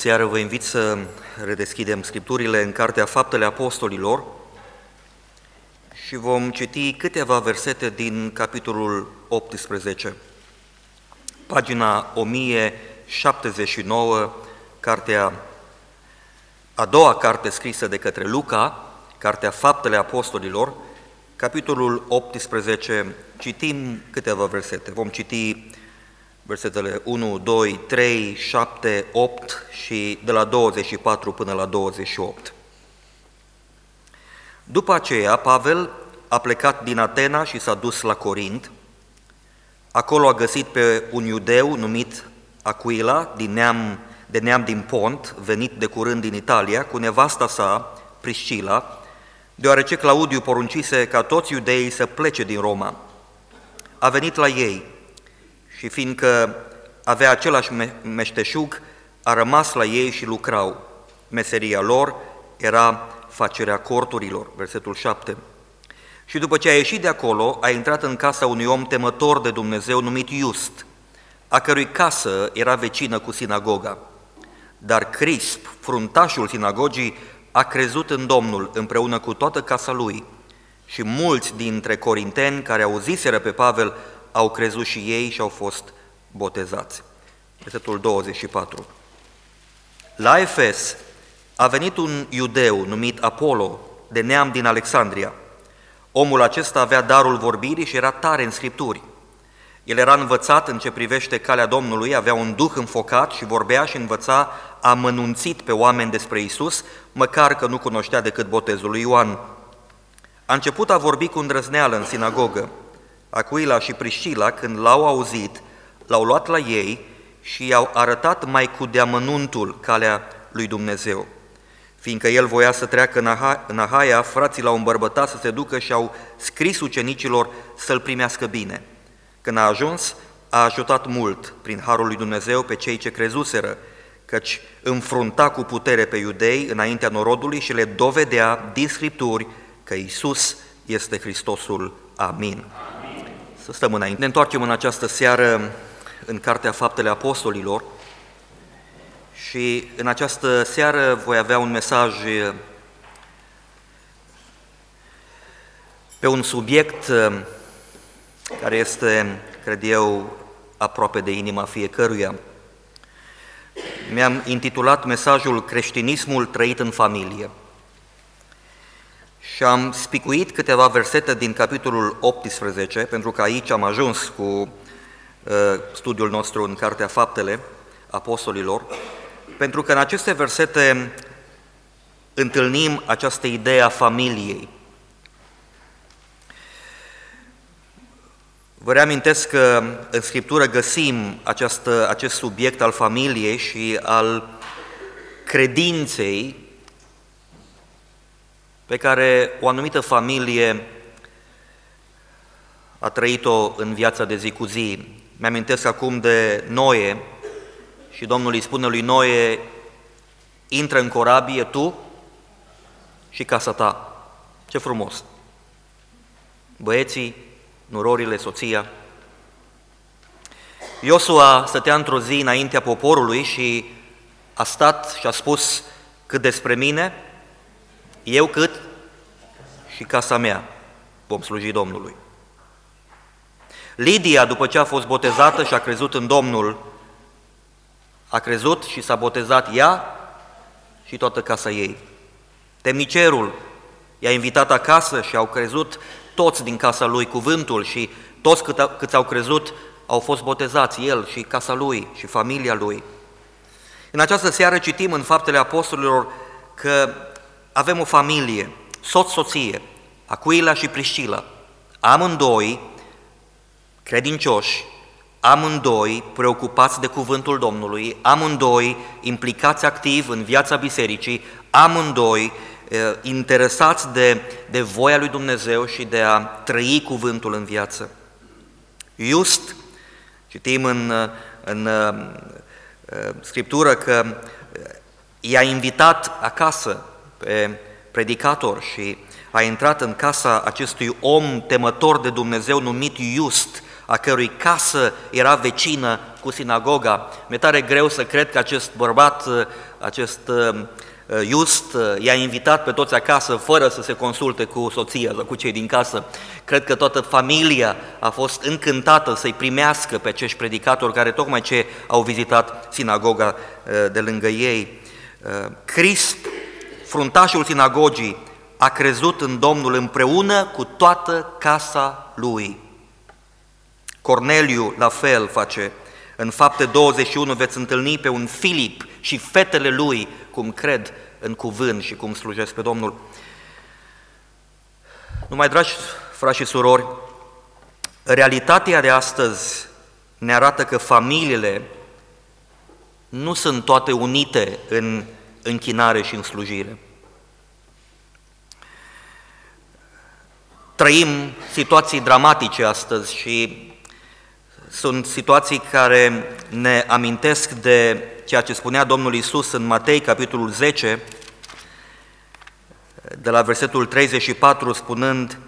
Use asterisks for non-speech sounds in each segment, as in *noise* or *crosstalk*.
Seară vă invit să redeschidem scripturile în Cartea Faptele Apostolilor și vom citi câteva versete din capitolul 18, pagina 1079, cartea, a doua carte scrisă de către Luca, Cartea Faptele Apostolilor, capitolul 18, citim câteva versete. Vom citi versetele 1, 2, 3, 7, 8 și de la 24 până la 28. După aceea, Pavel a plecat din Atena și s-a dus la Corint. Acolo a găsit pe un iudeu numit Aquila, din neam, de neam din Pont, venit de curând din Italia, cu nevasta sa, Priscila, deoarece Claudiu poruncise ca toți iudeii să plece din Roma. A venit la ei, și fiindcă avea același meșteșug, a rămas la ei și lucrau. Meseria lor era facerea corturilor, versetul 7. Și după ce a ieșit de acolo, a intrat în casa unui om temător de Dumnezeu numit Iust, a cărui casă era vecină cu sinagoga. Dar Crisp, fruntașul sinagogii, a crezut în Domnul împreună cu toată casa lui și mulți dintre corinteni care auziseră pe Pavel au crezut și ei și au fost botezați. Versetul 24. La Efes a venit un iudeu numit Apollo, de neam din Alexandria. Omul acesta avea darul vorbirii și era tare în Scripturi. El era învățat în ce privește calea Domnului, avea un duh înfocat și vorbea și învăța amănunțit pe oameni despre Isus, măcar că nu cunoștea decât botezul lui Ioan. A început a vorbi cu îndrăzneală în sinagogă. Aquila și Priscila, când l-au auzit, l-au luat la ei și i-au arătat mai cu deamănuntul calea lui Dumnezeu. Fiindcă el voia să treacă în, Aha- în Ahaia, frații l-au îmbărbătat să se ducă și au scris ucenicilor să-l primească bine. Când a ajuns, a ajutat mult prin harul lui Dumnezeu pe cei ce crezuseră, căci înfrunta cu putere pe iudei înaintea norodului și le dovedea din Scripturi că Isus este Hristosul. Amin. Să stăm înainte. Ne întoarcem în această seară în Cartea Faptele Apostolilor și în această seară voi avea un mesaj pe un subiect care este, cred eu, aproape de inima fiecăruia. Mi-am intitulat mesajul Creștinismul trăit în familie și am spicuit câteva versete din capitolul 18, pentru că aici am ajuns cu uh, studiul nostru în Cartea Faptele Apostolilor, pentru că în aceste versete întâlnim această idee a familiei. Vă reamintesc că în Scriptură găsim această, acest subiect al familiei și al credinței pe care o anumită familie a trăit-o în viața de zi cu zi. Mi-amintesc acum de Noe și Domnul îi spune lui Noe, intră în corabie tu și casa ta. Ce frumos! Băieții, nurorile, soția. Iosua stătea într-o zi înaintea poporului și a stat și a spus cât despre mine, eu cât și casa mea vom sluji Domnului. Lidia, după ce a fost botezată și a crezut în Domnul, a crezut și s-a botezat ea și toată casa ei. Temnicerul i-a invitat acasă și au crezut toți din casa lui cuvântul și toți cât, câți au crezut au fost botezați, el și casa lui și familia lui. În această seară citim în Faptele Apostolilor că avem o familie, soț-soție, Acuila și Priscila, amândoi credincioși, amândoi preocupați de cuvântul Domnului, amândoi implicați activ în viața bisericii, amândoi eh, interesați de, de voia lui Dumnezeu și de a trăi cuvântul în viață. Just, citim în, în, în eh, Scriptură că i-a invitat acasă pe predicator și a intrat în casa acestui om temător de Dumnezeu numit Just, a cărui casă era vecină cu sinagoga. Mi-e tare greu să cred că acest bărbat, acest Just i-a invitat pe toți acasă fără să se consulte cu soția sau cu cei din casă. Cred că toată familia a fost încântată să-i primească pe acești predicatori care tocmai ce au vizitat sinagoga de lângă ei. Crisp, fruntașul sinagogii, a crezut în Domnul împreună cu toată casa lui. Corneliu la fel face. În fapte 21 veți întâlni pe un Filip și fetele lui cum cred în cuvânt și cum slujesc pe Domnul. Numai, dragi frați și surori, realitatea de astăzi ne arată că familiile nu sunt toate unite în închinare și în slujire. Trăim situații dramatice astăzi și sunt situații care ne amintesc de ceea ce spunea Domnul Isus în Matei, capitolul 10, de la versetul 34, spunând,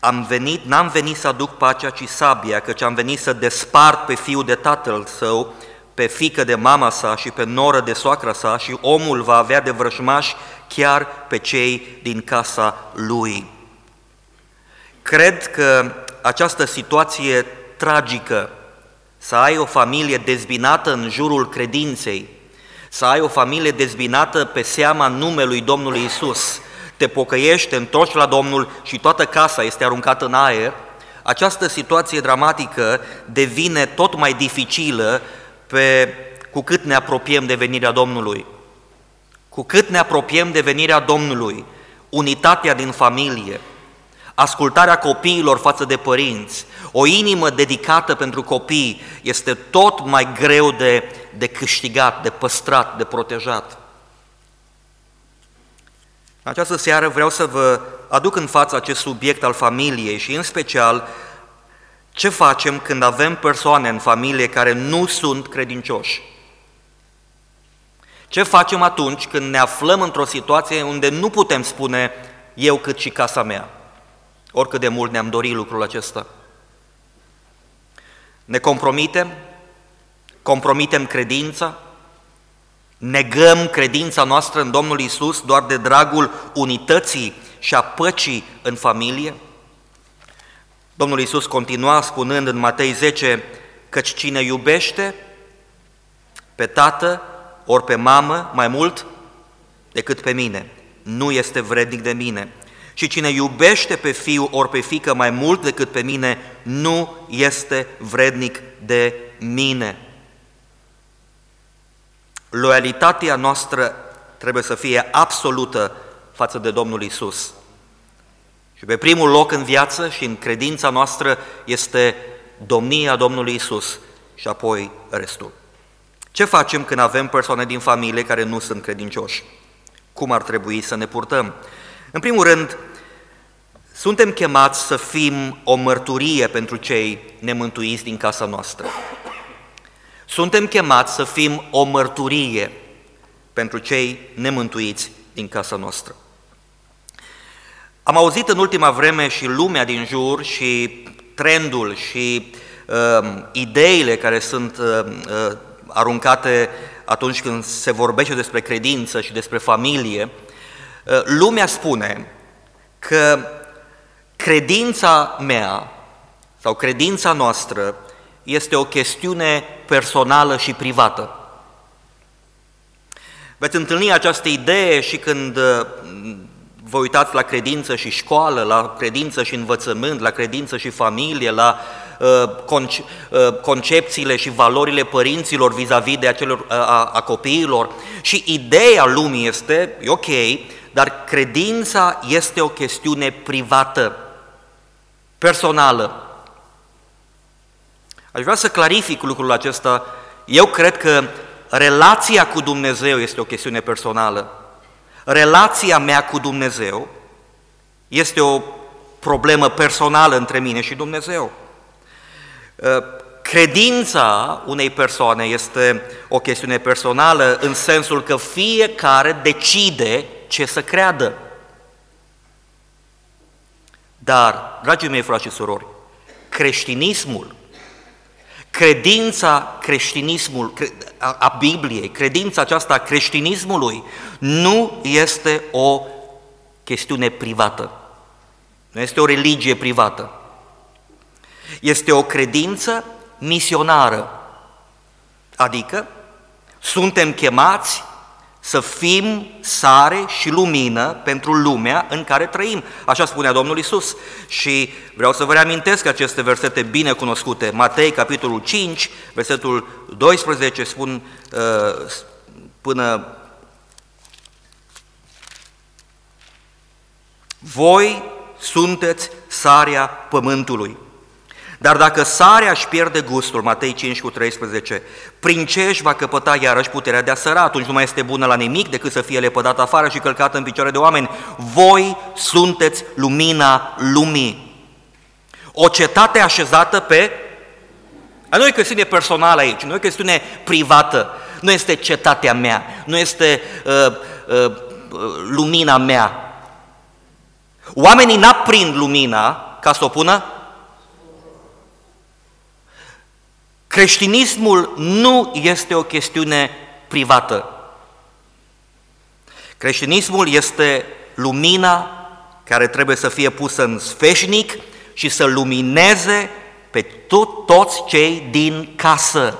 am venit, n-am venit să aduc pacea, ci sabia, căci am venit să despart pe fiul de tatăl său, pe fică de mama sa și pe noră de soacra sa și omul va avea de vrăjmași chiar pe cei din casa lui. Cred că această situație tragică, să ai o familie dezbinată în jurul credinței, să ai o familie dezbinată pe seama numelui Domnului Isus, te pocăiești, te întorci la Domnul și toată casa este aruncată în aer, această situație dramatică devine tot mai dificilă pe, cu cât ne apropiem de venirea Domnului. Cu cât ne apropiem de venirea Domnului, unitatea din familie, ascultarea copiilor față de părinți, o inimă dedicată pentru copii este tot mai greu de, de câștigat, de păstrat, de protejat. În această seară vreau să vă aduc în față acest subiect al familiei și în special ce facem când avem persoane în familie care nu sunt credincioși. Ce facem atunci când ne aflăm într-o situație unde nu putem spune eu cât și casa mea? oricât de mult ne-am dorit lucrul acesta. Ne compromitem, compromitem credința, negăm credința noastră în Domnul Isus doar de dragul unității și a păcii în familie? Domnul Isus continua spunând în Matei 10, căci cine iubește pe tată ori pe mamă mai mult decât pe mine, nu este vrednic de mine. Și cine iubește pe fiu ori pe fică mai mult decât pe mine, nu este vrednic de mine. Loialitatea noastră trebuie să fie absolută față de Domnul Isus. Și pe primul loc în viață și în credința noastră este domnia Domnului Isus și apoi restul. Ce facem când avem persoane din familie care nu sunt credincioși? Cum ar trebui să ne purtăm? În primul rând, suntem chemați să fim o mărturie pentru cei nemântuiți din casa noastră. Suntem chemați să fim o mărturie pentru cei nemântuiți din casa noastră. Am auzit în ultima vreme și lumea din jur și trendul și uh, ideile care sunt uh, uh, aruncate atunci când se vorbește despre credință și despre familie, uh, lumea spune că credința mea sau credința noastră este o chestiune personală și privată. Veți întâlni această idee și când uh, vă uitați la credință și școală, la credință și învățământ, la credință și familie, la uh, uh, concepțiile și valorile părinților vis-a-vis de acelor, a, a copiilor. Și ideea lumii este, e ok, dar credința este o chestiune privată, personală. Aș vrea să clarific lucrul acesta. Eu cred că relația cu Dumnezeu este o chestiune personală. Relația mea cu Dumnezeu este o problemă personală între mine și Dumnezeu. Credința unei persoane este o chestiune personală în sensul că fiecare decide ce să creadă. Dar, dragii mei frați și surori, creștinismul, credința creștinismul, a Bibliei, credința aceasta a creștinismului nu este o chestiune privată. Nu este o religie privată. Este o credință misionară. Adică suntem chemați să fim sare și lumină pentru lumea în care trăim. Așa spunea Domnul Isus. Și vreau să vă reamintesc aceste versete bine cunoscute. Matei, capitolul 5, versetul 12, spun uh, până Voi sunteți sarea pământului. Dar dacă sarea își pierde gustul, Matei 5 cu 13, prin ce își va căpăta iarăși puterea de a săra? Atunci nu mai este bună la nimic decât să fie lepădată afară și călcată în picioare de oameni. Voi sunteți lumina lumii. O cetate așezată pe... Nu e chestiune personală aici, nu e chestiune privată, nu este cetatea mea, nu este uh, uh, lumina mea. Oamenii n-aprind lumina ca să o pună Creștinismul nu este o chestiune privată. Creștinismul este lumina care trebuie să fie pusă în sfeșnic și să lumineze pe tot, toți cei din casă.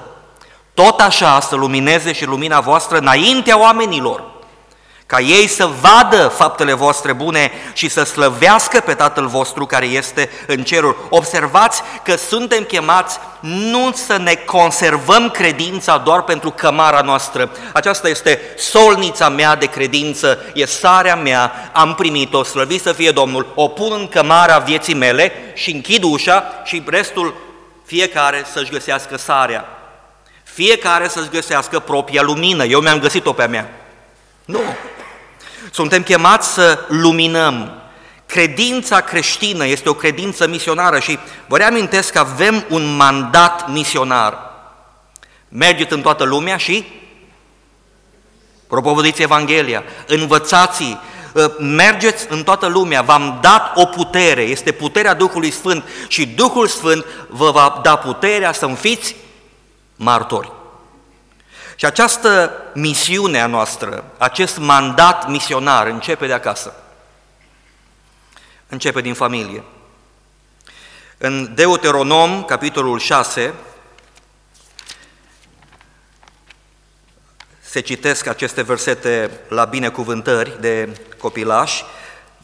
Tot așa să lumineze și lumina voastră înaintea oamenilor ca ei să vadă faptele voastre bune și să slăvească pe Tatăl vostru care este în ceruri. Observați că suntem chemați nu să ne conservăm credința doar pentru cămara noastră. Aceasta este solnița mea de credință, e sarea mea, am primit-o, slăvit să fie Domnul, o pun în cămara vieții mele și închid ușa și restul fiecare să-și găsească sarea. Fiecare să-și găsească propria lumină. Eu mi-am găsit-o pe a mea. Nu. Suntem chemați să luminăm. Credința creștină este o credință misionară și vă reamintesc că avem un mandat misionar. Mergeți în toată lumea și propovădiți Evanghelia, învățați ă, mergeți în toată lumea, v-am dat o putere, este puterea Duhului Sfânt și Duhul Sfânt vă va da puterea să fiți martori. Și această misiune a noastră, acest mandat misionar începe de acasă. Începe din familie. În Deuteronom, capitolul 6, se citesc aceste versete la binecuvântări de copilași,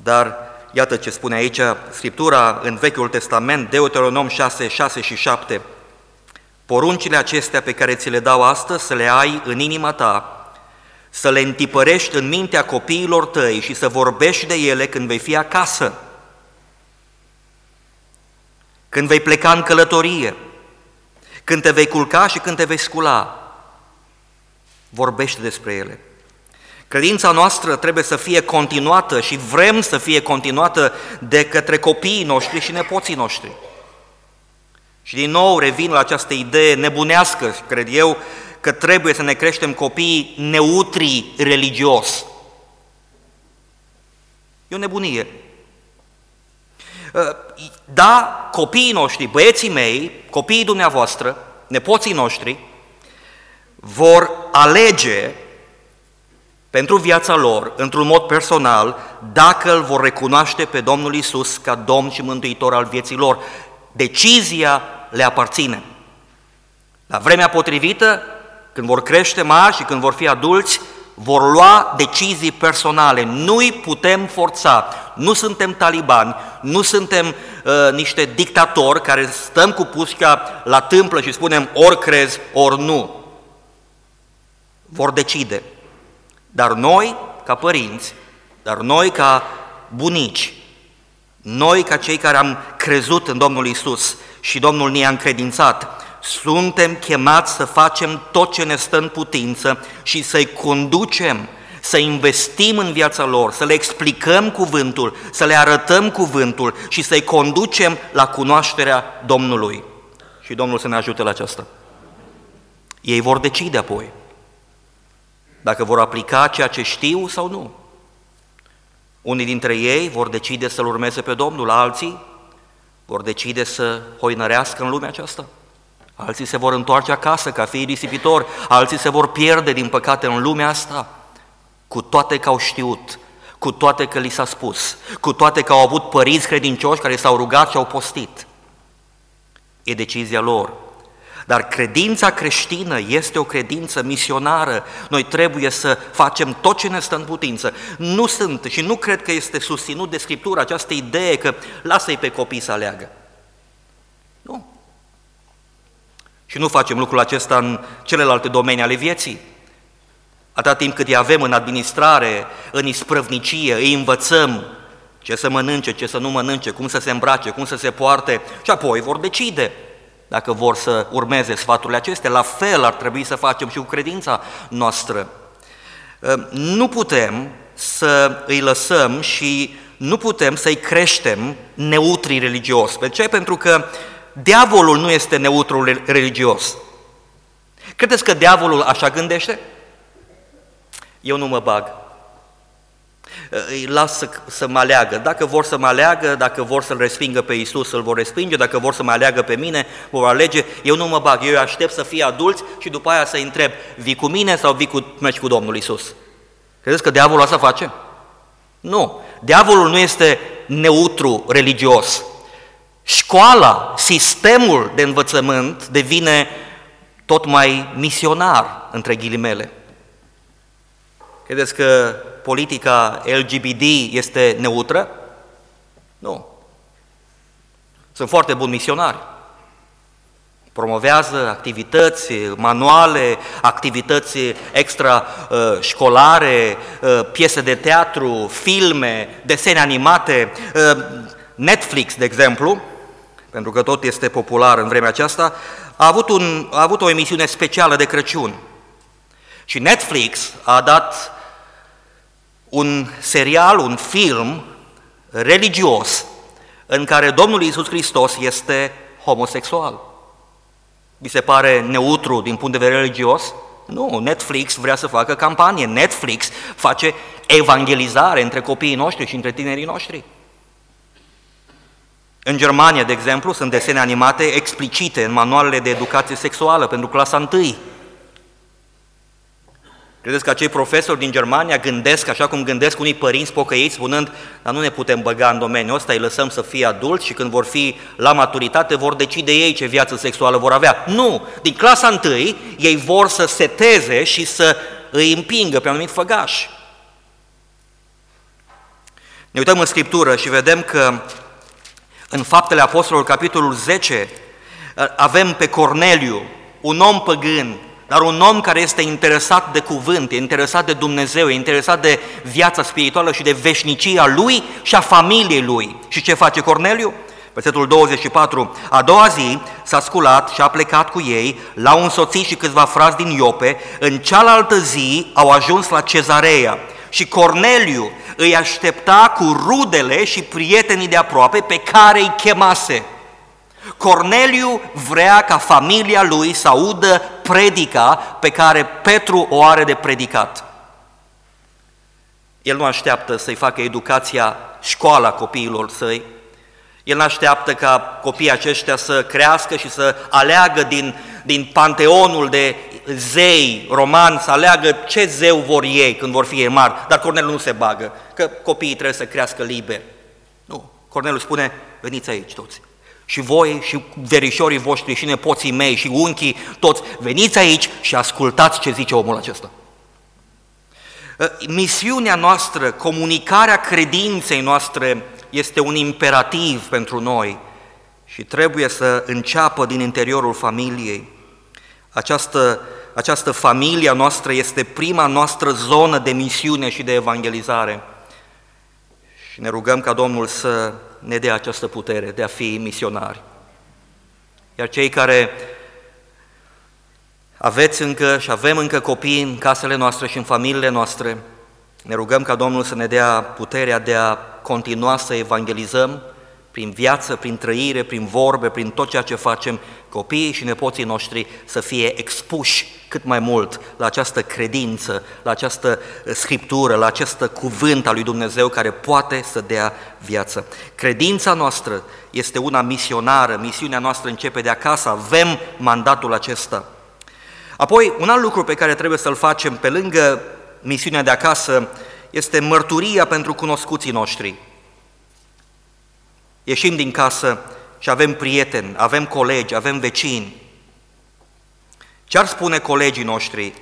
dar iată ce spune aici Scriptura în Vechiul Testament, Deuteronom 6, 6 și 7. Poruncile acestea pe care ți le dau astăzi să le ai în inima ta, să le întipărești în mintea copiilor tăi și să vorbești de ele când vei fi acasă, când vei pleca în călătorie, când te vei culca și când te vei scula. Vorbește despre ele. Credința noastră trebuie să fie continuată și vrem să fie continuată de către copiii noștri și nepoții noștri. Și din nou revin la această idee nebunească, cred eu, că trebuie să ne creștem copiii neutri religios. E o nebunie. Ă, da, copiii noștri, băieții mei, copiii dumneavoastră, nepoții noștri, vor alege pentru viața lor, într-un mod personal, dacă îl vor recunoaște pe Domnul Isus ca Domn și Mântuitor al vieții lor. Decizia le aparține. La vremea potrivită, când vor crește mari și când vor fi adulți, vor lua decizii personale. Nu-i putem forța. Nu suntem talibani, nu suntem uh, niște dictatori care stăm cu pușca la tâmplă și spunem ori crezi, ori nu. Vor decide. Dar noi, ca părinți, dar noi, ca bunici, noi, ca cei care am crezut în Domnul Isus și Domnul ne-a încredințat, suntem chemați să facem tot ce ne stă în putință și să-i conducem, să investim în viața lor, să le explicăm cuvântul, să le arătăm cuvântul și să-i conducem la cunoașterea Domnului. Și Domnul să ne ajute la aceasta. Ei vor decide apoi dacă vor aplica ceea ce știu sau nu. Unii dintre ei vor decide să-L urmeze pe Domnul, alții vor decide să hoinărească în lumea aceasta. Alții se vor întoarce acasă ca fii risipitori, alții se vor pierde, din păcate, în lumea asta, cu toate că au știut, cu toate că li s-a spus, cu toate că au avut părinți credincioși care s-au rugat și au postit. E decizia lor. Dar credința creștină este o credință misionară. Noi trebuie să facem tot ce ne stă în putință. Nu sunt și nu cred că este susținut de Scriptură această idee că lasă-i pe copii să aleagă. Nu. Și nu facem lucrul acesta în celelalte domenii ale vieții. Atâta timp cât îi avem în administrare, în isprăvnicie, îi învățăm ce să mănânce, ce să nu mănânce, cum să se îmbrace, cum să se poarte și apoi vor decide dacă vor să urmeze sfaturile acestea. La fel ar trebui să facem și cu credința noastră. Ă, nu putem să îi lăsăm și nu putem să-i creștem neutrii religios. De ce? Pentru că diavolul nu este neutru religios. Credeți că diavolul așa gândește? Eu nu mă bag îi las să, să mă aleagă. Dacă vor să mă aleagă, dacă vor să-L respingă pe Isus, îl vor respinge, dacă vor să mă aleagă pe mine, vor alege, eu nu mă bag, eu aștept să fie adulți și după aia să-i întreb, vii cu mine sau vii cu, mergi cu Domnul Isus? Credeți că diavolul asta face? Nu. Diavolul nu este neutru religios. Școala, sistemul de învățământ devine tot mai misionar, între ghilimele. Credeți că politica LGBT este neutră? Nu. Sunt foarte buni misionari. Promovează activități, manuale, activități extra-școlare, uh, piese de teatru, filme, desene animate. Uh, Netflix, de exemplu, pentru că tot este popular în vremea aceasta, a avut, un, a avut o emisiune specială de Crăciun. Și Netflix a dat un serial, un film religios în care Domnul Iisus Hristos este homosexual. Vi se pare neutru din punct de vedere religios? Nu, Netflix vrea să facă campanie, Netflix face evangelizare între copiii noștri și între tinerii noștri. În Germania, de exemplu, sunt desene animate explicite în manualele de educație sexuală pentru clasa 1. Credeți că acei profesori din Germania gândesc așa cum gândesc unii părinți pocăiți, spunând, dar nu ne putem băga în domeniul ăsta, îi lăsăm să fie adulți și când vor fi la maturitate vor decide ei ce viață sexuală vor avea. Nu! Din clasa întâi, ei vor să seteze și să îi împingă pe un anumit făgaș. Ne uităm în Scriptură și vedem că în Faptele Apostolilor, capitolul 10, avem pe Corneliu, un om păgân, dar un om care este interesat de cuvânt, e interesat de Dumnezeu, e interesat de viața spirituală și de veșnicia lui și a familiei lui. Și ce face Corneliu? Versetul 24. A doua zi s-a sculat și a plecat cu ei, l-au însoțit și câțiva frați din Iope, în cealaltă zi au ajuns la cezarea și Corneliu îi aștepta cu rudele și prietenii de aproape pe care îi chemase. Corneliu vrea ca familia lui să audă predica pe care Petru o are de predicat. El nu așteaptă să-i facă educația școala copiilor săi, el nu așteaptă ca copiii aceștia să crească și să aleagă din, din panteonul de zei roman, să aleagă ce zeu vor ei când vor fi mari, dar Corneliu nu se bagă, că copiii trebuie să crească liber. Nu, Corneliu spune, veniți aici toți și voi și verișorii voștri și nepoții mei și unchii, toți, veniți aici și ascultați ce zice omul acesta. Ă, misiunea noastră, comunicarea credinței noastre este un imperativ pentru noi și trebuie să înceapă din interiorul familiei. Această, această familia noastră este prima noastră zonă de misiune și de evangelizare. Și ne rugăm ca Domnul să ne dea această putere de a fi misionari. Iar cei care aveți încă și avem încă copii în casele noastre și în familiile noastre, ne rugăm ca Domnul să ne dea puterea de a continua să evangelizăm prin viață, prin trăire, prin vorbe, prin tot ceea ce facem, copiii și nepoții noștri să fie expuși cât mai mult la această credință, la această scriptură, la acest cuvânt al lui Dumnezeu care poate să dea viață. Credința noastră este una misionară, misiunea noastră începe de acasă, avem mandatul acesta. Apoi, un alt lucru pe care trebuie să-l facem pe lângă misiunea de acasă este mărturia pentru cunoscuții noștri. Ieșim din casă și avem prieteni, avem colegi, avem vecini. Ce ar spune colegii noștri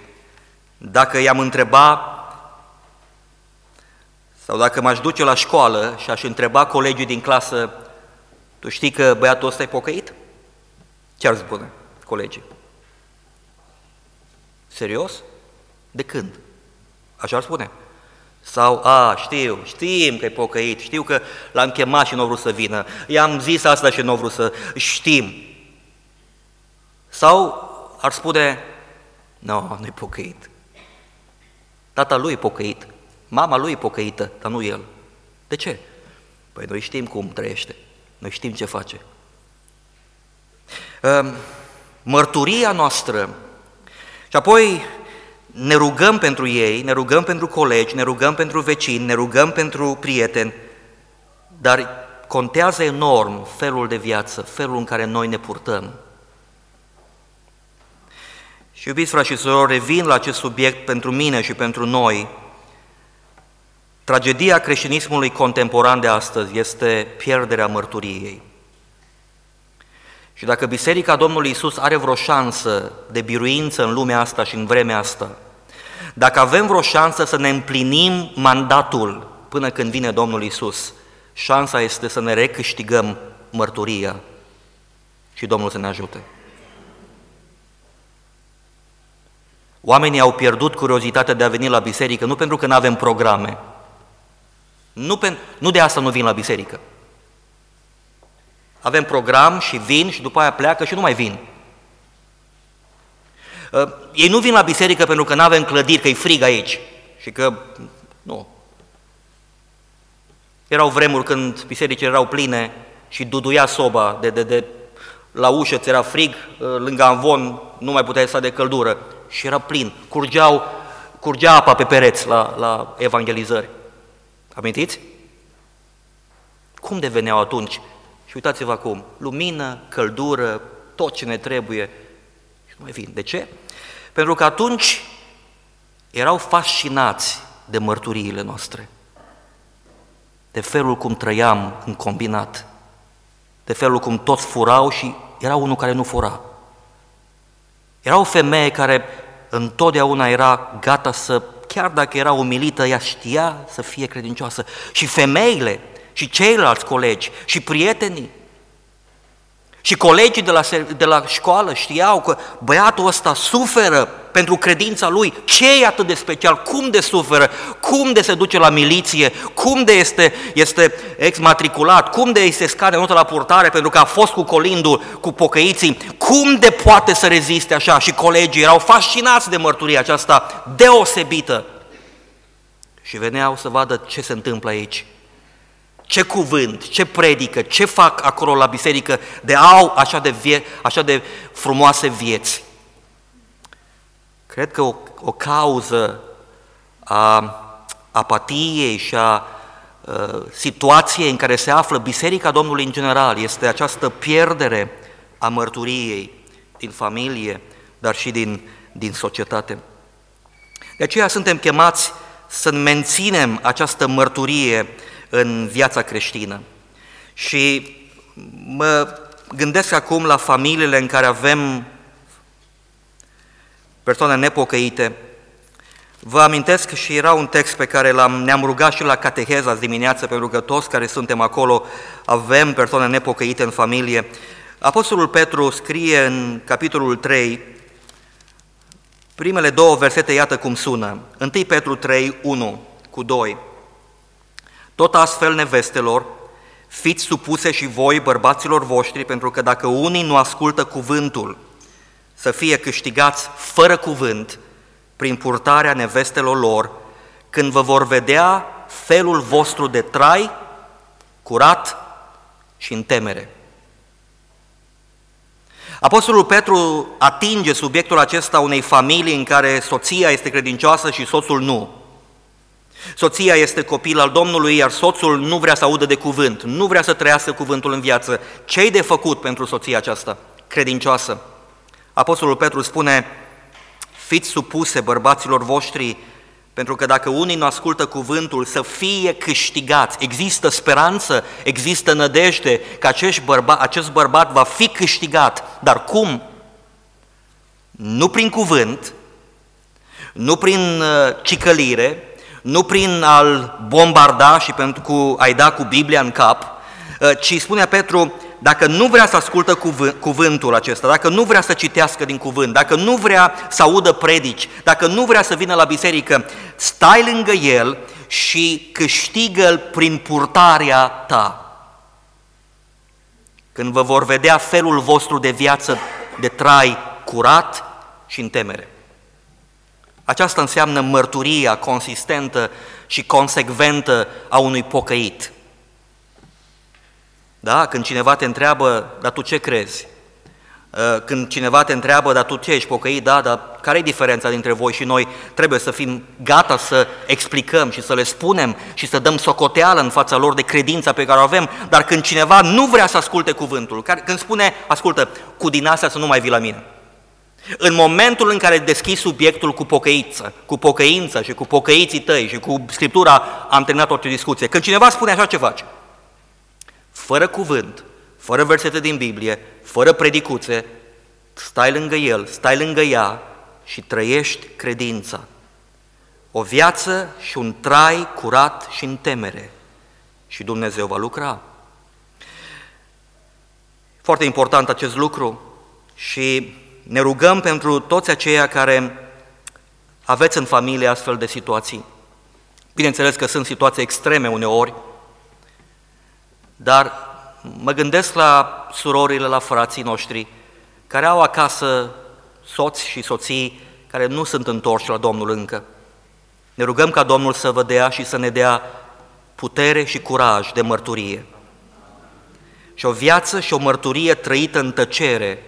dacă i-am întreba sau dacă m-aș duce la școală și aș întreba colegii din clasă, tu știi că băiatul ăsta e pocăit? Ce ar spune colegii? Serios? De când? Așa ar spune. Sau, a, știu, știm că e pocăit, știu că l-am chemat și nu a vrut să vină, i-am zis asta și nu a vrut să știm. Sau ar spune, nu, no, nu-i pocăit. Tata lui e pocăit, mama lui e pocăită, dar nu el. De ce? Păi noi știm cum trăiește, noi știm ce face. Ehm, mărturia noastră și apoi ne rugăm pentru ei, ne rugăm pentru colegi, ne rugăm pentru vecini, ne rugăm pentru prieteni, dar contează enorm felul de viață, felul în care noi ne purtăm. Și iubiți frați și surori, revin la acest subiect pentru mine și pentru noi. Tragedia creștinismului contemporan de astăzi este pierderea mărturiei. Și dacă Biserica Domnului Isus are vreo șansă de biruință în lumea asta și în vremea asta, dacă avem vreo șansă să ne împlinim mandatul până când vine Domnul Isus, șansa este să ne recâștigăm mărturia și Domnul să ne ajute. Oamenii au pierdut curiozitatea de a veni la biserică nu pentru că nu avem programe, nu, pe, nu de asta nu vin la biserică. Avem program și vin și după aia pleacă și nu mai vin. Uh, ei nu vin la biserică pentru că nu avem clădiri, că e frig aici și că... Nu. Erau vremuri când bisericile erau pline și duduia soba de, de, de la ușă, ți era frig, uh, lângă amvon nu mai puteai sta de căldură și era plin. Curgeau, curgea apa pe pereți la, la evangelizări. Amintiți? Cum deveneau atunci? Și uitați-vă acum, lumină, căldură, tot ce ne trebuie și nu mai vin. De ce? Pentru că atunci erau fascinați de mărturiile noastre, de felul cum trăiam în combinat, de felul cum toți furau și era unul care nu fura. Era o femeie care întotdeauna era gata să, chiar dacă era umilită, ea știa să fie credincioasă. Și femeile, și ceilalți colegi, și prietenii, și colegii de la, de la școală știau că băiatul ăsta suferă pentru credința lui. Ce e atât de special? Cum de suferă? Cum de se duce la miliție? Cum de este, este exmatriculat? Cum de îi se scade notă la purtare pentru că a fost cu colindul, cu pocăiții? Cum de poate să reziste așa? Și colegii erau fascinați de mărturia aceasta deosebită. Și veneau să vadă ce se întâmplă aici ce cuvânt, ce predică, ce fac acolo la biserică de au așa de, vie, așa de frumoase vieți. Cred că o, o cauză a apatiei și a a situației în care se află Biserica Domnului în general este această pierdere a mărturiei din familie, dar și din, din societate. De aceea suntem chemați să menținem această mărturie în viața creștină. Și mă gândesc acum la familiile în care avem persoane nepocăite. Vă amintesc și era un text pe care l-am, ne-am rugat și la cateheza azi dimineață, pentru că toți care suntem acolo avem persoane nepocăite în familie. Apostolul Petru scrie în capitolul 3, primele două versete, iată cum sună. 1 Petru 3, 1 cu 2. Tot astfel, nevestelor, fiți supuse și voi bărbaților voștri, pentru că dacă unii nu ascultă cuvântul, să fie câștigați fără cuvânt prin purtarea nevestelor lor, când vă vor vedea felul vostru de trai, curat și în temere. Apostolul Petru atinge subiectul acesta unei familii în care soția este credincioasă și soțul nu. Soția este copil al Domnului, iar soțul nu vrea să audă de cuvânt, nu vrea să trăiască cuvântul în viață. Ce-i de făcut pentru soția aceasta credincioasă? Apostolul Petru spune, fiți supuse bărbaților voștri, pentru că dacă unii nu ascultă cuvântul, să fie câștigați. Există speranță, există nădejde că acest bărbat, acest bărbat va fi câștigat. Dar cum? Nu prin cuvânt, nu prin uh, cicălire, nu prin a-l bombarda și pentru cu a-i da cu Biblia în cap, uh, ci spune Petru, dacă nu vrea să ascultă cuvânt, cuvântul acesta, dacă nu vrea să citească din cuvânt, dacă nu vrea să audă predici, dacă nu vrea să vină la biserică, stai lângă el și câștigă-l prin purtarea ta. Când vă vor vedea felul vostru de viață, de trai curat și în temere. Aceasta înseamnă mărturia consistentă și consecventă a unui pocăit. Da? Când cineva te întreabă, dar tu ce crezi? Uh, când cineva te întreabă, dar tu ce ești pocăit? Da, dar care e diferența dintre voi și noi? Trebuie să fim gata să explicăm și să le spunem și să dăm socoteală în fața lor de credința pe care o avem, dar când cineva nu vrea să asculte cuvântul, când spune, ascultă, cu din astea să nu mai vii la mine. În momentul în care deschizi subiectul cu pocăință, cu pocăință și cu pocăiții tăi și cu Scriptura, am terminat orice discuție. Când cineva spune așa, ce faci? fără cuvânt, fără versete din Biblie, fără predicuțe, stai lângă el, stai lângă ea și trăiești credința. O viață și un trai curat și în temere. Și Dumnezeu va lucra. Foarte important acest lucru și ne rugăm pentru toți aceia care aveți în familie astfel de situații. Bineînțeles că sunt situații extreme uneori, dar mă gândesc la surorile, la frații noștri, care au acasă soți și soții care nu sunt întorși la Domnul încă. Ne rugăm ca Domnul să vă dea și să ne dea putere și curaj de mărturie. Și o viață și o mărturie trăită în tăcere,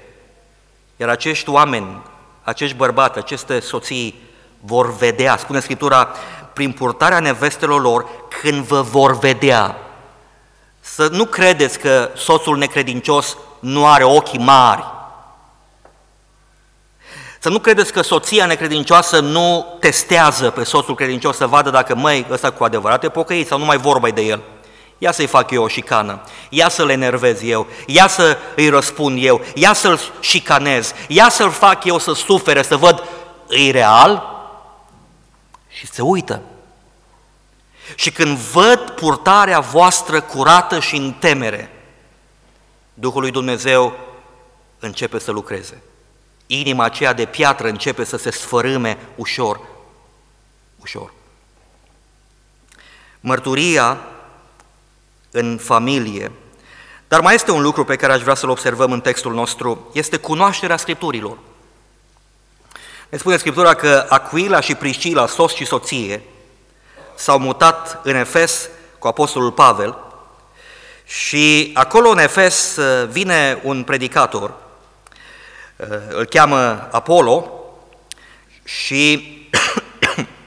iar acești oameni, acești bărbați, aceste soții vor vedea, spune Scriptura, prin purtarea nevestelor lor, când vă vor vedea, să nu credeți că soțul necredincios nu are ochii mari. Să nu credeți că soția necredincioasă nu testează pe soțul credincios să vadă dacă, măi, ăsta cu adevărat e pocăit sau nu mai vorba de el. Ia să-i fac eu o șicană, ia să-l enervez eu, ia să îi răspund eu, ia să-l șicanez, ia să-l fac eu să sufere, să văd, îi real? Și se uită. Și când văd purtarea voastră curată și în temere, Duhul lui Dumnezeu începe să lucreze. Inima aceea de piatră începe să se sfărâme ușor, ușor. Mărturia în familie. Dar mai este un lucru pe care aș vrea să-l observăm în textul nostru, este cunoașterea Scripturilor. Ne spune Scriptura că Aquila și Priscila, sos și soție, s-au mutat în Efes cu Apostolul Pavel și acolo în Efes uh, vine un predicator, uh, îl cheamă Apollo și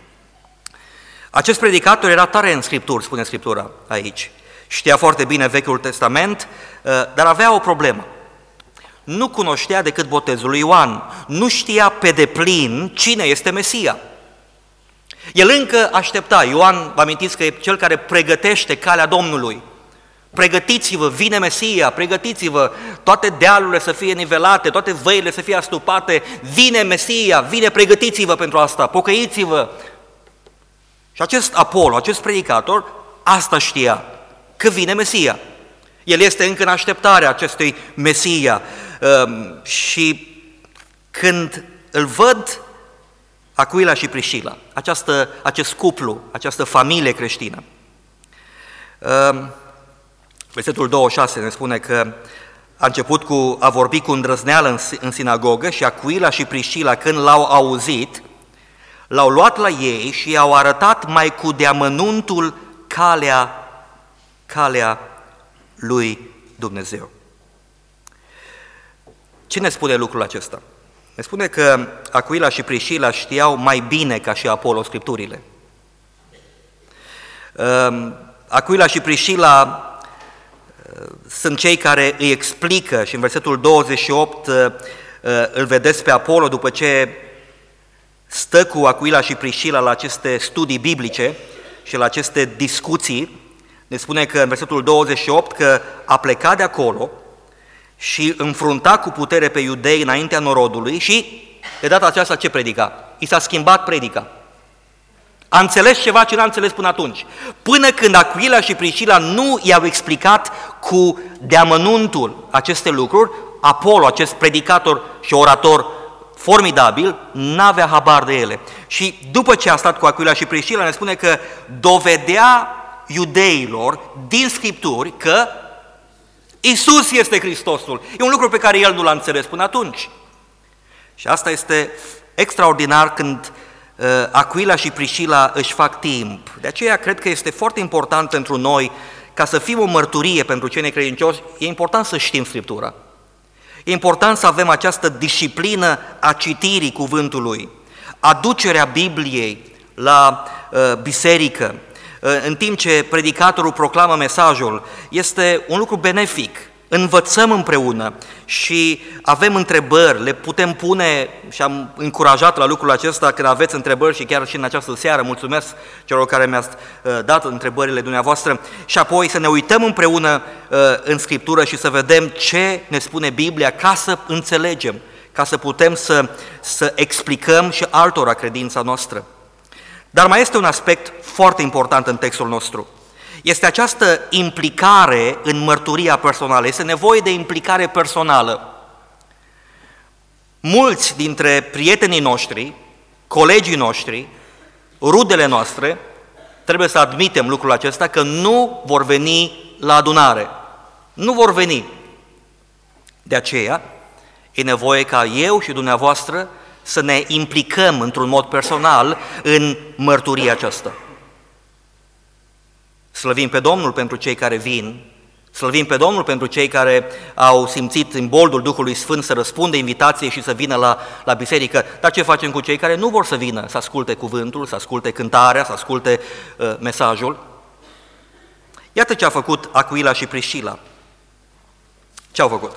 *coughs* acest predicator era tare în Scripturi, spune Scriptura aici. Știa foarte bine Vechiul Testament, uh, dar avea o problemă. Nu cunoștea decât botezul lui Ioan, nu știa pe deplin cine este Mesia. El încă aștepta. Ioan, vă amintiți că e cel care pregătește calea Domnului. Pregătiți-vă, vine Mesia, pregătiți-vă, toate dealurile să fie nivelate, toate văile să fie astupate, vine Mesia, vine, pregătiți-vă pentru asta, pocăiți-vă. Și acest Apollo, acest predicator, asta știa, că vine Mesia. El este încă în așteptarea acestui Mesia ehm, și când îl văd Aquila și Priscila, această, acest cuplu, această familie creștină. Ehm, versetul 26 ne spune că a început cu a vorbi cu îndrăzneală în, în sinagogă și Aquila și Priscila, când l-au auzit, l-au luat la ei și i-au arătat mai cu deamănuntul calea, calea lui Dumnezeu. Ce ne spune lucrul acesta? Ne spune că Aquila și Priscila știau mai bine ca și Apollo Scripturile. Ehm, Aquila și Priscila eh, sunt cei care îi explică și în versetul 28 eh, îl vedeți pe Apollo după ce stă cu Aquila și Priscila la aceste studii biblice și la aceste discuții, ne spune că în versetul 28 că a plecat de acolo și înfrunta cu putere pe iudei înaintea norodului și de data aceasta ce predica? I s-a schimbat predica. A înțeles ceva ce n-a înțeles până atunci. Până când Aquila și Priscila nu i-au explicat cu deamănuntul aceste lucruri, Apollo, acest predicator și orator formidabil, n-avea habar de ele. Și după ce a stat cu Aquila și Priscila, ne spune că dovedea iudeilor din Scripturi că Isus este Hristosul. E un lucru pe care el nu l-a înțeles până atunci. Și asta este extraordinar când uh, Aquila și Priscila își fac timp. De aceea cred că este foarte important pentru noi, ca să fim o mărturie pentru cei necredincioși, e important să știm Scriptura. E important să avem această disciplină a citirii cuvântului, aducerea Bibliei la uh, biserică, uh, în timp ce predicatorul proclamă mesajul, este un lucru benefic. Învățăm împreună și avem întrebări, le putem pune și am încurajat la lucrul acesta când aveți întrebări și chiar și în această seară, mulțumesc celor care mi-ați uh, dat întrebările dumneavoastră. Și apoi să ne uităm împreună uh, în Scriptură și să vedem ce ne spune Biblia ca să înțelegem, ca să putem să, să explicăm și altora credința noastră. Dar mai este un aspect foarte important în textul nostru – este această implicare în mărturia personală, este nevoie de implicare personală. Mulți dintre prietenii noștri, colegii noștri, rudele noastre, trebuie să admitem lucrul acesta, că nu vor veni la adunare. Nu vor veni. De aceea, e nevoie ca eu și dumneavoastră să ne implicăm într-un mod personal în mărturia aceasta. Slăvim pe Domnul pentru cei care vin, slăvim pe Domnul pentru cei care au simțit în boldul Duhului Sfânt să răspundă invitației și să vină la, la biserică. Dar ce facem cu cei care nu vor să vină, să asculte cuvântul, să asculte cântarea, să asculte uh, mesajul? Iată ce a făcut Aquila și Priscila. Ce au făcut?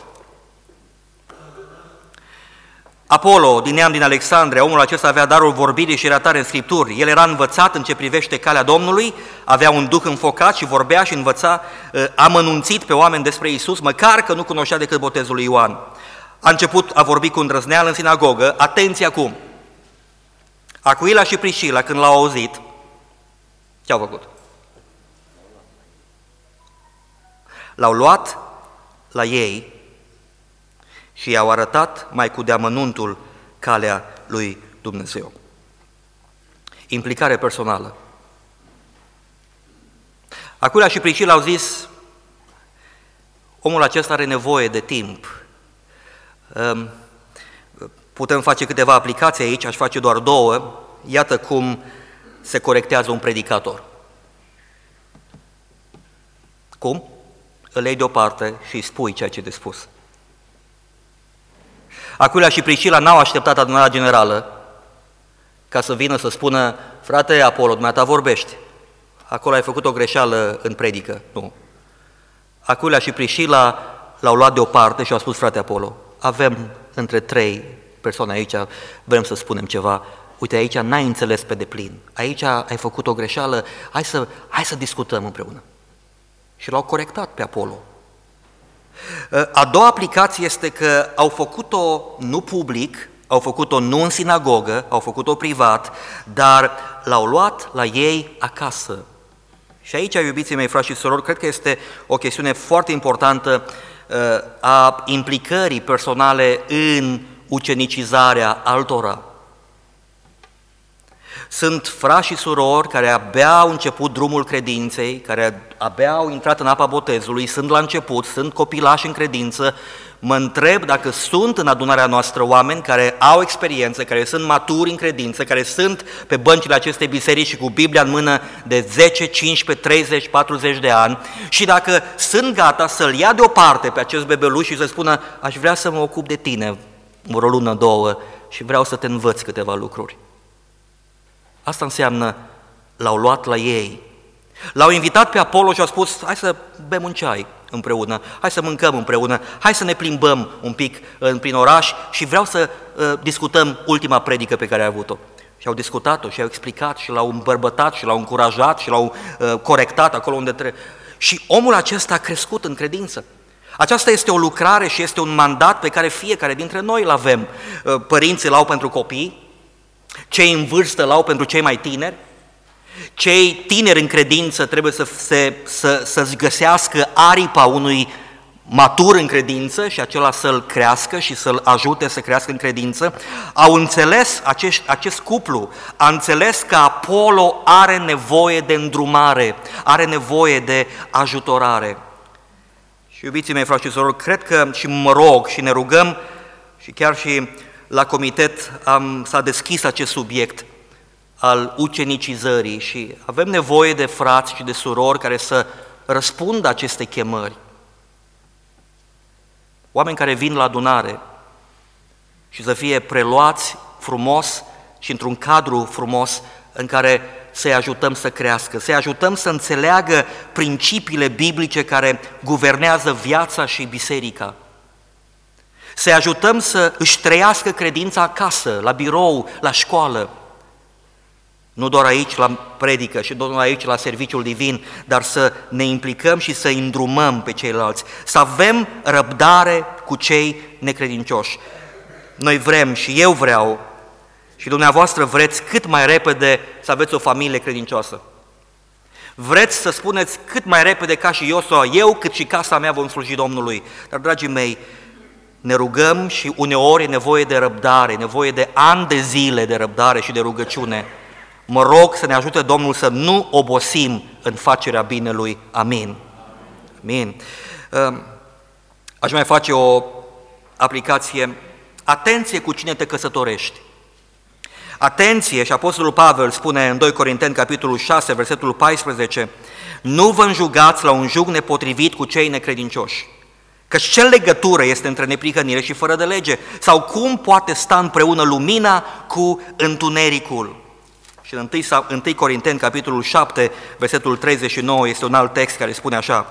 Apollo, din neam din Alexandria, omul acesta avea darul vorbirii și ratare în Scripturi. El era învățat în ce privește calea Domnului, avea un duh înfocat și vorbea și învăța uh, amănunțit pe oameni despre Isus, măcar că nu cunoștea decât botezul lui Ioan. A început a vorbi cu îndrăzneală în sinagogă, atenție acum! Acuila și Priscila, când l-au auzit, ce au făcut? L-au luat la ei și i-au arătat mai cu deamănuntul calea lui Dumnezeu. Implicare personală. Acula și Priscila au zis, omul acesta are nevoie de timp. Ehm, putem face câteva aplicații aici, aș face doar două. Iată cum se corectează un predicator. Cum? Îl iei deoparte și îi spui ceea ce de spus. Acuila și Priscila n-au așteptat adunarea generală ca să vină să spună, frate Apollo, dumneata vorbești. Acolo ai făcut o greșeală în predică. Nu. Acuila și Priscila l-au luat deoparte și au spus, frate Apollo, avem între trei persoane aici, vrem să spunem ceva, uite, aici n-ai înțeles pe deplin, aici ai făcut o greșeală, hai să, hai să discutăm împreună. Și l-au corectat pe Apollo. A doua aplicație este că au făcut-o nu public, au făcut-o nu în sinagogă, au făcut-o privat, dar l-au luat la ei acasă. Și aici, iubiții mei, frați și surori, cred că este o chestiune foarte importantă uh, a implicării personale în ucenicizarea altora. Sunt frați și surori care abia au început drumul credinței, care abia au intrat în apa botezului, sunt la început, sunt copilași în credință. Mă întreb dacă sunt în adunarea noastră oameni care au experiență, care sunt maturi în credință, care sunt pe băncile acestei biserici și cu Biblia în mână de 10, 15, 30, 40 de ani și dacă sunt gata să-l ia deoparte pe acest bebeluș și să spună aș vrea să mă ocup de tine o lună, două și vreau să te învăț câteva lucruri. Asta înseamnă, l-au luat la ei. L-au invitat pe Apollo și au spus, hai să bem un ceai împreună, hai să mâncăm împreună, hai să ne plimbăm un pic în, prin oraș și vreau să uh, discutăm ultima predică pe care ai avut-o. Și au discutat-o și au explicat și l-au îmbărbătat și l-au încurajat și l-au uh, corectat acolo unde trebuie. Și omul acesta a crescut în credință. Aceasta este o lucrare și este un mandat pe care fiecare dintre noi îl avem. Uh, părinții l-au pentru copii, cei în vârstă l-au pentru cei mai tineri, cei tineri în credință trebuie să, se, să, să-ți găsească aripa unui matur în credință și acela să-l crească și să-l ajute să crească în credință, au înțeles, acest, acest cuplu? A înțeles că Apollo are nevoie de îndrumare, are nevoie de ajutorare. Și iubiții mei, frate și sorori, cred că și mă rog și ne rugăm și chiar și la comitet am, s-a deschis acest subiect al ucenicizării și avem nevoie de frați și de surori care să răspundă aceste chemări. Oameni care vin la adunare și să fie preluați frumos și într-un cadru frumos în care să-i ajutăm să crească, să-i ajutăm să înțeleagă principiile biblice care guvernează viața și biserica. Să-i ajutăm să își trăiască credința acasă, la birou, la școală, nu doar aici la predică și doar aici la serviciul divin, dar să ne implicăm și să îndrumăm pe ceilalți, să avem răbdare cu cei necredincioși. Noi vrem și eu vreau și dumneavoastră vreți cât mai repede să aveți o familie credincioasă. Vreți să spuneți cât mai repede ca și eu sau eu, cât și casa mea vom sluji Domnului. Dar, dragii mei, ne rugăm și uneori e nevoie de răbdare, nevoie de ani de zile de răbdare și de rugăciune. Mă rog să ne ajute Domnul să nu obosim în facerea binelui. Amin. Amin. Ehm, aș mai face o aplicație. Atenție cu cine te căsătorești. Atenție, și Apostolul Pavel spune în 2 Corinteni, capitolul 6, versetul 14, nu vă înjugați la un jug nepotrivit cu cei necredincioși. Căci ce legătură este între neprihănire și fără de lege? Sau cum poate sta împreună lumina cu întunericul? Și în 1, 1 Corinteni, capitolul 7, versetul 39, este un alt text care spune așa,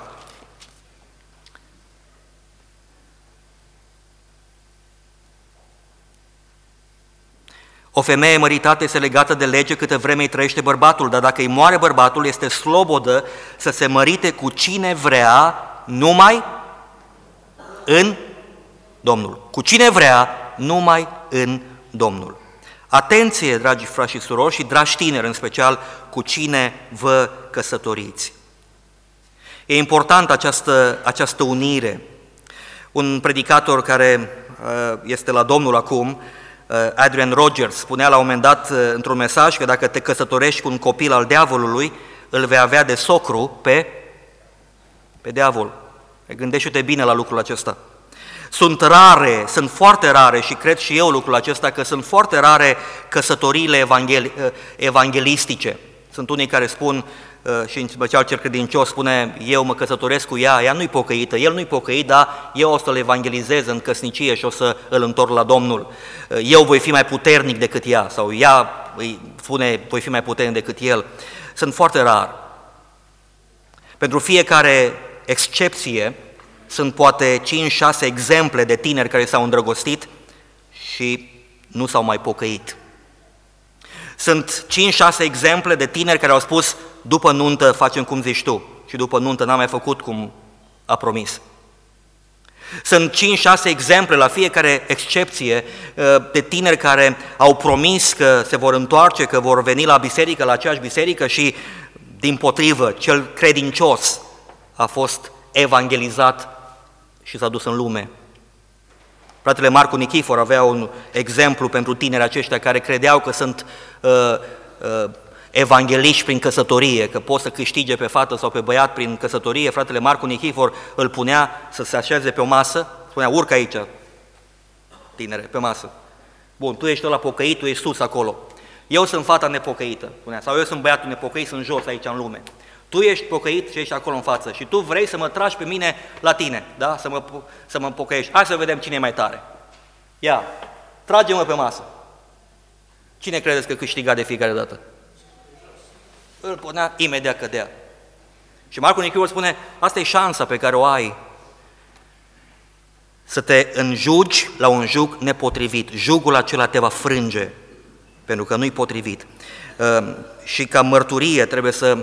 O femeie măritată este legată de lege câte vreme îi trăiește bărbatul, dar dacă îi moare bărbatul, este slobodă să se mărite cu cine vrea, numai în Domnul. Cu cine vrea, numai în Domnul. Atenție, dragi frați și surori și dragi tineri în special, cu cine vă căsătoriți. E important această, această unire. Un predicator care uh, este la Domnul acum, uh, Adrian Rogers, spunea la un moment dat uh, într-un mesaj că dacă te căsătorești cu un copil al diavolului, îl vei avea de socru pe, pe diavol. Gândește-te bine la lucrul acesta. Sunt rare, sunt foarte rare și cred și eu lucrul acesta că sunt foarte rare căsătoriile evangel, evanghelistice. Sunt unii care spun, uh, și în special cel credincios spune, eu mă căsătoresc cu ea, ea nu-i pocăită, el nu-i pocăit, dar eu o să-l evangelizez în căsnicie și o să îl întorc la Domnul. Uh, eu voi fi mai puternic decât ea, sau ea îi spune, voi fi mai puternic decât el. Sunt foarte rar. Pentru fiecare excepție, sunt poate 5-6 exemple de tineri care s-au îndrăgostit și nu s-au mai pocăit. Sunt 5-6 exemple de tineri care au spus, după nuntă facem cum zici tu și după nuntă n-am mai făcut cum a promis. Sunt 5-6 exemple la fiecare excepție uh, de tineri care au promis că se vor întoarce, că vor veni la biserică, la aceeași biserică și, din potrivă, cel credincios a fost evangelizat și s-a dus în lume. Fratele Marcu Nichifor avea un exemplu pentru tineri aceștia care credeau că sunt uh, uh, evangeliști prin căsătorie, că poți să câștige pe fată sau pe băiat prin căsătorie, fratele Marcu Nichifor îl punea să se așeze pe o masă, spunea, urcă aici, tinere, pe masă. Bun, tu ești la pocăit, tu ești sus acolo. Eu sunt fata nepocăită, spunea, sau eu sunt băiatul nepocăit, sunt jos aici în lume. Tu ești pocăit și ești acolo în față și tu vrei să mă tragi pe mine la tine, da? Să mă, să mă pocăiești. Hai să vedem cine e mai tare. Ia, trage-mă pe masă. Cine credeți că câștiga de fiecare dată? Îl punea, imediat cădea. Și Marcu Nichior spune, asta e șansa pe care o ai să te înjugi la un jug nepotrivit. Jugul acela te va frânge, pentru că nu-i potrivit. Ehm, și ca mărturie trebuie să...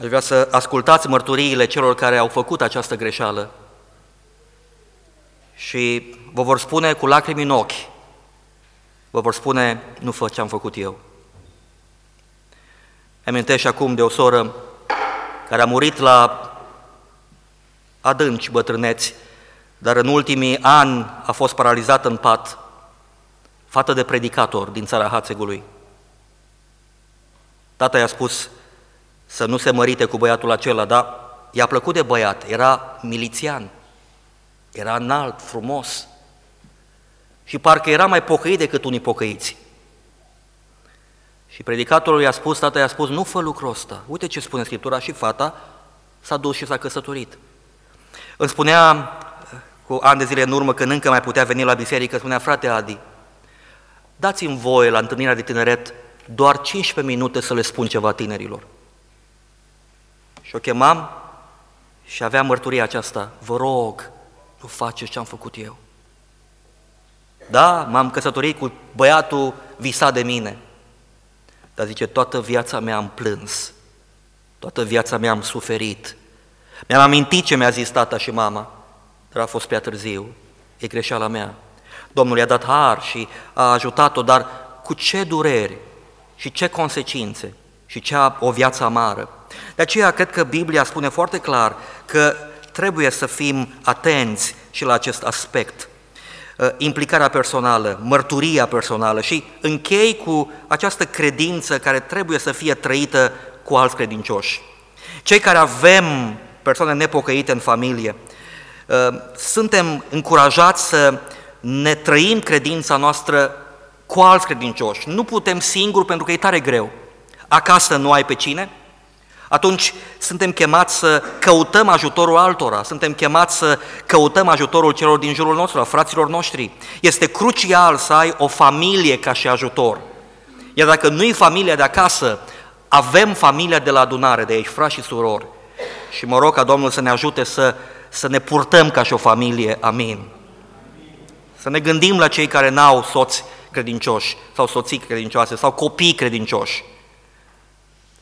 Ehm, aș vrea să ascultați mărturiile celor care au făcut această greșeală și vă vor spune cu lacrimi în ochi, vă vor spune, nu fă ce am făcut eu. Amintești acum de o soră care a murit la adânci bătrâneți, dar în ultimii ani a fost paralizată în pat, fată de predicator din țara Hațegului. Tata i-a spus să nu se mărite cu băiatul acela, dar i-a plăcut de băiat, era milițian, era înalt, frumos și parcă era mai pocăit decât unii pocăiți. Și predicatorul i-a spus, tata i-a spus, nu fă lucrul ăsta. Uite ce spune Scriptura și fata s-a dus și s-a căsătorit. Îmi spunea cu ani de zile în urmă, când încă mai putea veni la biserică, spunea, frate Adi, dați-mi voie la întâlnirea de tineret doar 15 minute să le spun ceva tinerilor. Și o chemam și avea mărturia aceasta, vă rog, nu faceți ce am făcut eu. Da, m-am căsătorit cu băiatul visat de mine, dar zice, toată viața mea am plâns, toată viața mea am suferit. Mi-am amintit ce mi-a zis tata și mama, dar a fost prea târziu, e greșeala mea. Domnul i-a dat har și a ajutat-o, dar cu ce dureri și ce consecințe și ce o viață amară. De aceea cred că Biblia spune foarte clar că trebuie să fim atenți și la acest aspect. Uh, implicarea personală, mărturia personală și închei cu această credință care trebuie să fie trăită cu alți credincioși. Cei care avem persoane nepocăite în familie, uh, suntem încurajați să ne trăim credința noastră cu alți credincioși. Nu putem singuri pentru că e tare greu. Acasă nu ai pe cine, atunci suntem chemați să căutăm ajutorul altora, suntem chemați să căutăm ajutorul celor din jurul nostru, a fraților noștri. Este crucial să ai o familie ca și ajutor. Iar dacă nu-i familia de acasă, avem familia de la adunare, de aici, frați și surori. Și mă rog ca Domnul să ne ajute să, să ne purtăm ca și o familie. Amin. Să ne gândim la cei care n-au soți credincioși sau soții credincioase sau copii credincioși.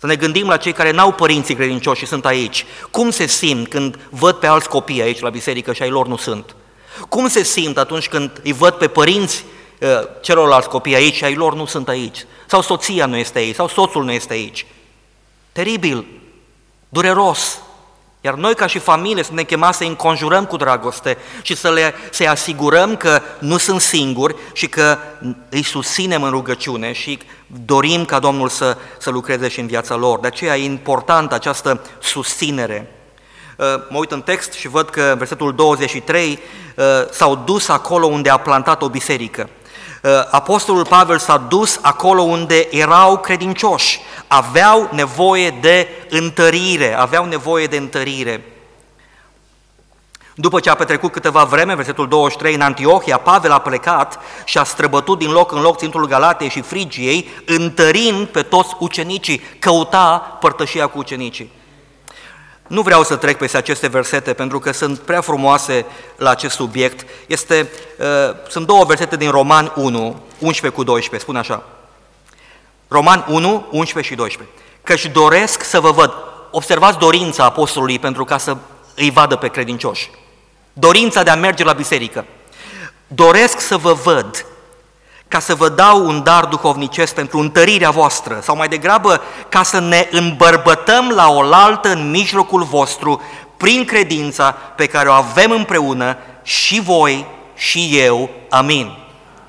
Să ne gândim la cei care n-au părinții credincioși și sunt aici. Cum se simt când văd pe alți copii aici la biserică și ai lor nu sunt? Cum se simt atunci când îi văd pe părinți uh, celorlalți copii aici și ai lor nu sunt aici? Sau soția nu este aici, sau soțul nu este aici? Teribil, dureros. Iar noi ca și familie suntem chemați să-i înconjurăm cu dragoste și să le să asigurăm că nu sunt singuri și că îi susținem în rugăciune și dorim ca Domnul să, să lucreze și în viața lor. De aceea e importantă această susținere. Uh, mă uit în text și văd că în versetul 23 uh, s-au dus acolo unde a plantat o biserică. Uh, Apostolul Pavel s-a dus acolo unde erau credincioși, aveau nevoie de întărire, aveau nevoie de întărire. După ce a petrecut câteva vreme, versetul 23, în Antiohia, Pavel a plecat și a străbătut din loc în loc țintul Galatei și Frigiei, întărind pe toți ucenicii, căuta părtășia cu ucenicii. Nu vreau să trec peste aceste versete pentru că sunt prea frumoase la acest subiect. Este, uh, sunt două versete din Roman 1, 11 cu 12, spune așa. Roman 1, 11 și 12. Căci doresc să vă văd. Observați dorința apostolului pentru ca să îi vadă pe credincioși. Dorința de a merge la biserică. Doresc să vă văd ca să vă dau un dar duhovnicesc pentru întărirea voastră, sau mai degrabă ca să ne îmbărbătăm la oaltă în mijlocul vostru prin credința pe care o avem împreună și voi și eu. Amin.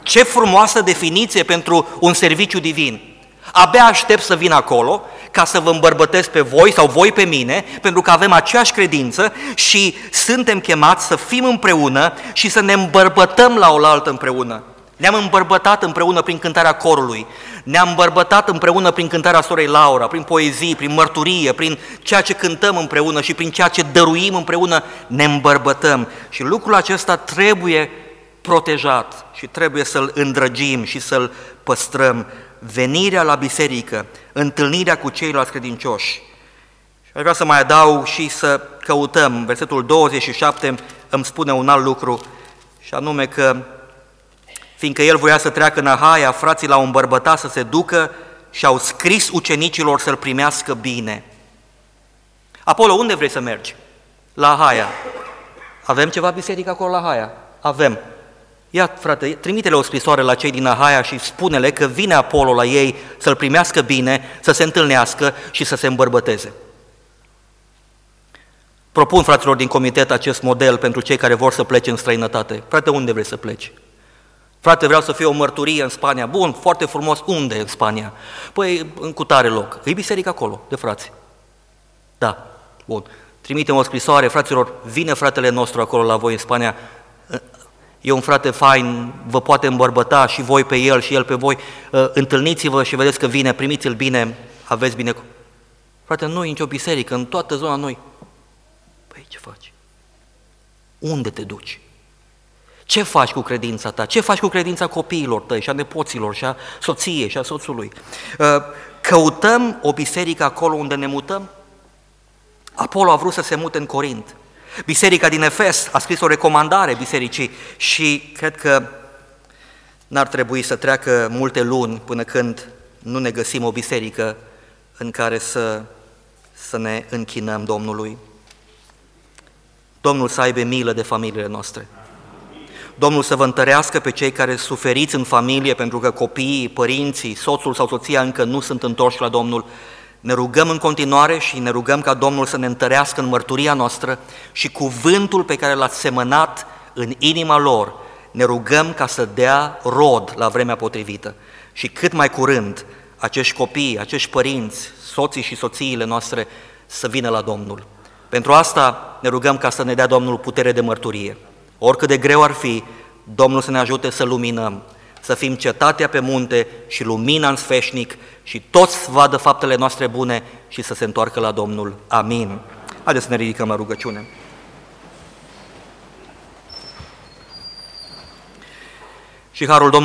Ce frumoasă definiție pentru un serviciu divin! Abia aștept să vin acolo ca să vă îmbărbătesc pe voi sau voi pe mine, pentru că avem aceeași credință și suntem chemați să fim împreună și să ne îmbărbătăm la oaltă împreună. Ne-am îmbărbătat împreună prin cântarea corului, ne-am îmbărbătat împreună prin cântarea sorei Laura, prin poezii, prin mărturie, prin ceea ce cântăm împreună și prin ceea ce dăruim împreună, ne îmbărbătăm. Și lucrul acesta trebuie protejat și trebuie să-l îndrăgim și să-l păstrăm. Venirea la biserică, întâlnirea cu ceilalți credincioși. Și aș vrea să mai adaug și să căutăm. Versetul 27 îmi spune un alt lucru, și anume că fiindcă el voia să treacă în Ahaia, frații l-au îmbărbătat să se ducă și au scris ucenicilor să-l primească bine. Apolo, unde vrei să mergi? La Ahaia. Avem ceva biserică acolo la Ahaia? Avem. Ia, frate, trimite-le o scrisoare la cei din Ahaia și spune-le că vine Apolo la ei să-l primească bine, să se întâlnească și să se îmbărbăteze. Propun fraților din comitet acest model pentru cei care vor să plece în străinătate. Frate, unde vrei să pleci? Frate, vreau să fie o mărturie în Spania. Bun, foarte frumos. Unde în Spania? Păi, în cutare loc. E biserică acolo, de frați. Da, bun. Trimitem o scrisoare, fraților, vine fratele nostru acolo la voi în Spania, e un frate fain, vă poate îmbărbăta și voi pe el și el pe voi, ă, întâlniți-vă și vedeți că vine, primiți-l bine, aveți bine. Frate, nu e nicio biserică, în toată zona noi. Păi ce faci? Unde te duci? Ce faci cu credința ta? Ce faci cu credința copiilor tăi și a nepoților și a soției și a soțului? Ă, căutăm o biserică acolo unde ne mutăm? Apollo a vrut să se mute în Corint. Biserica din Efes a scris o recomandare bisericii și cred că n-ar trebui să treacă multe luni până când nu ne găsim o biserică în care să, să ne închinăm Domnului. Domnul să aibă milă de familiile noastre. Domnul să vă întărească pe cei care suferiți în familie pentru că copiii, părinții, soțul sau soția încă nu sunt întorși la Domnul. Ne rugăm în continuare și ne rugăm ca Domnul să ne întărească în mărturia noastră și cuvântul pe care l-ați semănat în inima lor, ne rugăm ca să dea rod la vremea potrivită. Și cât mai curând acești copii, acești părinți, soții și soțiile noastre să vină la Domnul. Pentru asta ne rugăm ca să ne dea Domnul putere de mărturie. Oricât de greu ar fi, Domnul să ne ajute să luminăm, să fim cetatea pe munte și lumina în sfeșnic și toți să vadă faptele noastre bune și să se întoarcă la Domnul. Amin. Haideți să ne ridicăm la rugăciune. Și harul Domnului